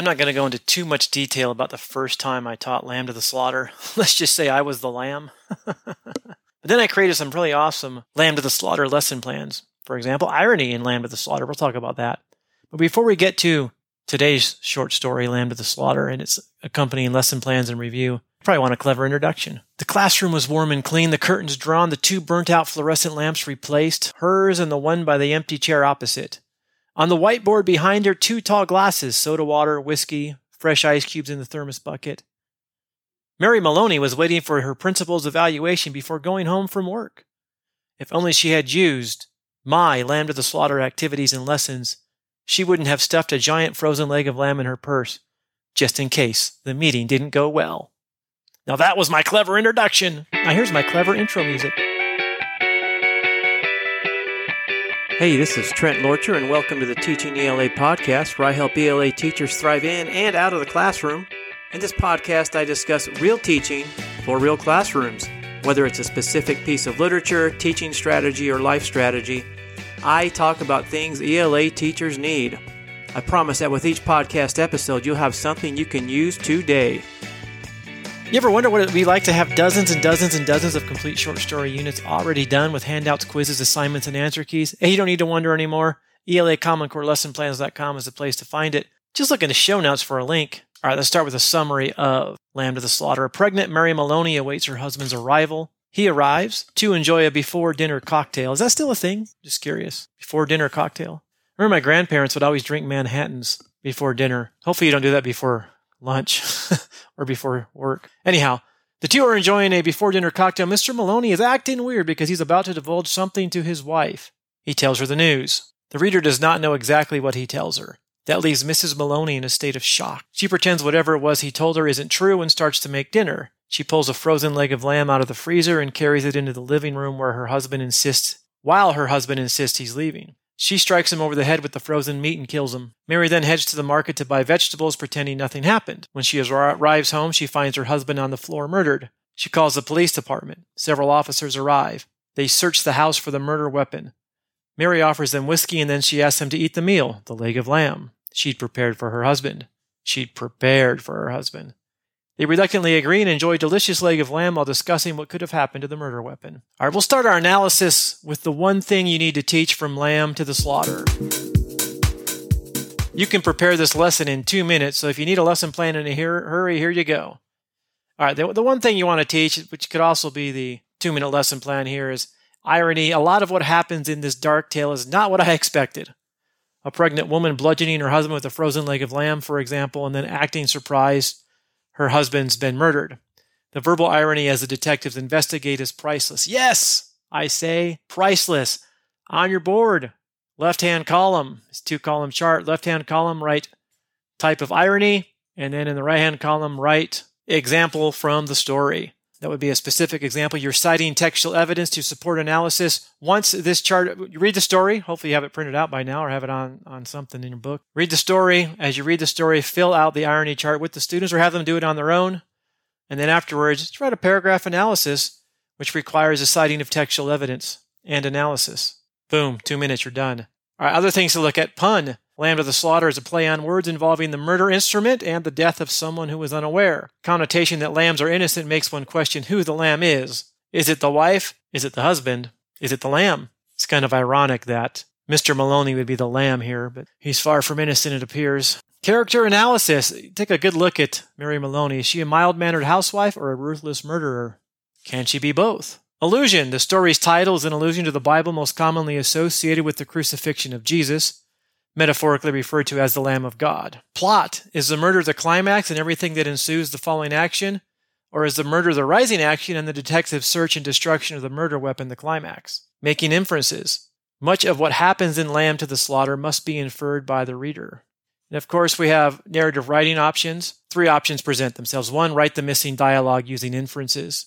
I'm not going to go into too much detail about the first time I taught lamb to the slaughter. Let's just say I was the lamb. but then I created some really awesome lamb to the slaughter lesson plans. For example, irony in lamb to the slaughter. We'll talk about that. But before we get to today's short story, Lamb to the Slaughter, and its accompanying lesson plans and review, probably want a clever introduction. The classroom was warm and clean, the curtains drawn, the two burnt out fluorescent lamps replaced, hers and the one by the empty chair opposite. On the whiteboard behind her, two tall glasses, soda water, whiskey, fresh ice cubes in the thermos bucket. Mary Maloney was waiting for her principal's evaluation before going home from work. If only she had used my lamb to the slaughter activities and lessons, she wouldn't have stuffed a giant frozen leg of lamb in her purse, just in case the meeting didn't go well. Now that was my clever introduction. Now here's my clever intro music. Hey, this is Trent Lorcher, and welcome to the Teaching ELA podcast, where I help ELA teachers thrive in and out of the classroom. In this podcast, I discuss real teaching for real classrooms. Whether it's a specific piece of literature, teaching strategy, or life strategy, I talk about things ELA teachers need. I promise that with each podcast episode, you'll have something you can use today. You ever wonder what it would be like to have dozens and dozens and dozens of complete short story units already done with handouts, quizzes, assignments, and answer keys? Hey, you don't need to wonder anymore. ELA Common Core LessonPlans.com is the place to find it. Just look in the show notes for a link. All right, let's start with a summary of Lamb to the Slaughter. A pregnant Mary Maloney awaits her husband's arrival. He arrives to enjoy a before dinner cocktail. Is that still a thing? Just curious. Before dinner cocktail. I remember my grandparents would always drink Manhattans before dinner. Hopefully, you don't do that before lunch or before work. Anyhow, the two are enjoying a before dinner cocktail. Mr. Maloney is acting weird because he's about to divulge something to his wife. He tells her the news. The reader does not know exactly what he tells her. That leaves Mrs. Maloney in a state of shock. She pretends whatever it was he told her isn't true and starts to make dinner. She pulls a frozen leg of lamb out of the freezer and carries it into the living room where her husband insists, while her husband insists he's leaving. She strikes him over the head with the frozen meat and kills him. Mary then heads to the market to buy vegetables, pretending nothing happened. When she arrives home, she finds her husband on the floor murdered. She calls the police department. Several officers arrive. They search the house for the murder weapon. Mary offers them whiskey and then she asks them to eat the meal, the leg of lamb. She'd prepared for her husband. She'd prepared for her husband. They reluctantly agree and enjoy a delicious leg of lamb while discussing what could have happened to the murder weapon. All right, we'll start our analysis with the one thing you need to teach from lamb to the slaughter. You can prepare this lesson in two minutes, so if you need a lesson plan in a hurry, here you go. All right, the, the one thing you want to teach, which could also be the two minute lesson plan here, is irony. A lot of what happens in this dark tale is not what I expected. A pregnant woman bludgeoning her husband with a frozen leg of lamb, for example, and then acting surprised her husband's been murdered. The verbal irony as the detectives investigate is priceless. Yes, I say priceless. On your board, left hand column, it's two column chart, left hand column, right type of irony, and then in the right hand column, right example from the story. That would be a specific example. You're citing textual evidence to support analysis. Once this chart, you read the story. Hopefully, you have it printed out by now or have it on, on something in your book. Read the story. As you read the story, fill out the irony chart with the students or have them do it on their own. And then afterwards, write a paragraph analysis, which requires a citing of textual evidence and analysis. Boom, two minutes, you're done. All right, other things to look at pun. Lamb to the slaughter is a play on words involving the murder instrument and the death of someone who was unaware. Connotation that lambs are innocent makes one question who the lamb is. Is it the wife? Is it the husband? Is it the lamb? It's kind of ironic that Mr. Maloney would be the lamb here, but he's far from innocent, it appears. Character analysis. Take a good look at Mary Maloney. Is she a mild mannered housewife or a ruthless murderer? Can she be both? Allusion. The story's title is an allusion to the Bible most commonly associated with the crucifixion of Jesus metaphorically referred to as the Lamb of God. Plot is the murder the climax and everything that ensues the following action, or is the murder the rising action and the detective's search and destruction of the murder weapon the climax? Making inferences. Much of what happens in Lamb to the Slaughter must be inferred by the reader. And of course, we have narrative writing options. Three options present themselves. One, write the missing dialogue using inferences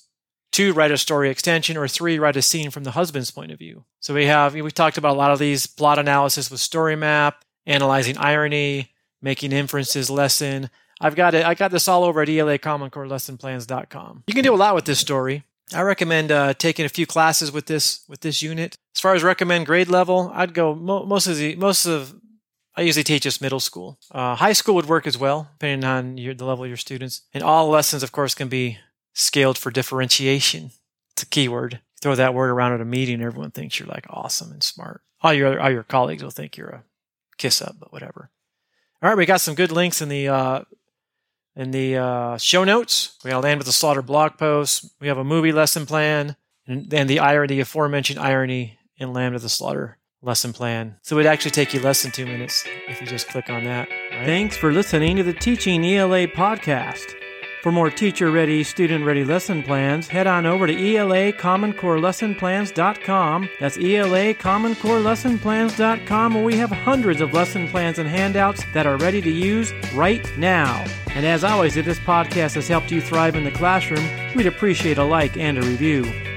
two, write a story extension, or three, write a scene from the husband's point of view. So we have, we talked about a lot of these plot analysis with story map, analyzing irony, making inferences lesson. I've got it. I got this all over at ELA Common Core LessonPlans.com. You can do a lot with this story. I recommend uh, taking a few classes with this with this unit. As far as recommend grade level, I'd go mo- most of the most of I usually teach just middle school. Uh, high school would work as well, depending on your, the level of your students. And all lessons, of course, can be scaled for differentiation. It's a keyword. Throw that word around at a meeting, everyone thinks you're like awesome and smart. All your all your colleagues will think you're a kiss up, but whatever. All right, we got some good links in the uh, in the uh, show notes. We got lamb to the slaughter blog post. We have a movie lesson plan, and then the irony, the aforementioned irony in lamb to the slaughter lesson plan. So it'd actually take you less than two minutes if you just click on that. Right? Thanks for listening to the Teaching ELA podcast. For more teacher ready, student ready lesson plans, head on over to ELA Common Core Lesson Plans.com. That's ELA Common Core Lesson Plans.com, where we have hundreds of lesson plans and handouts that are ready to use right now. And as always, if this podcast has helped you thrive in the classroom, we'd appreciate a like and a review.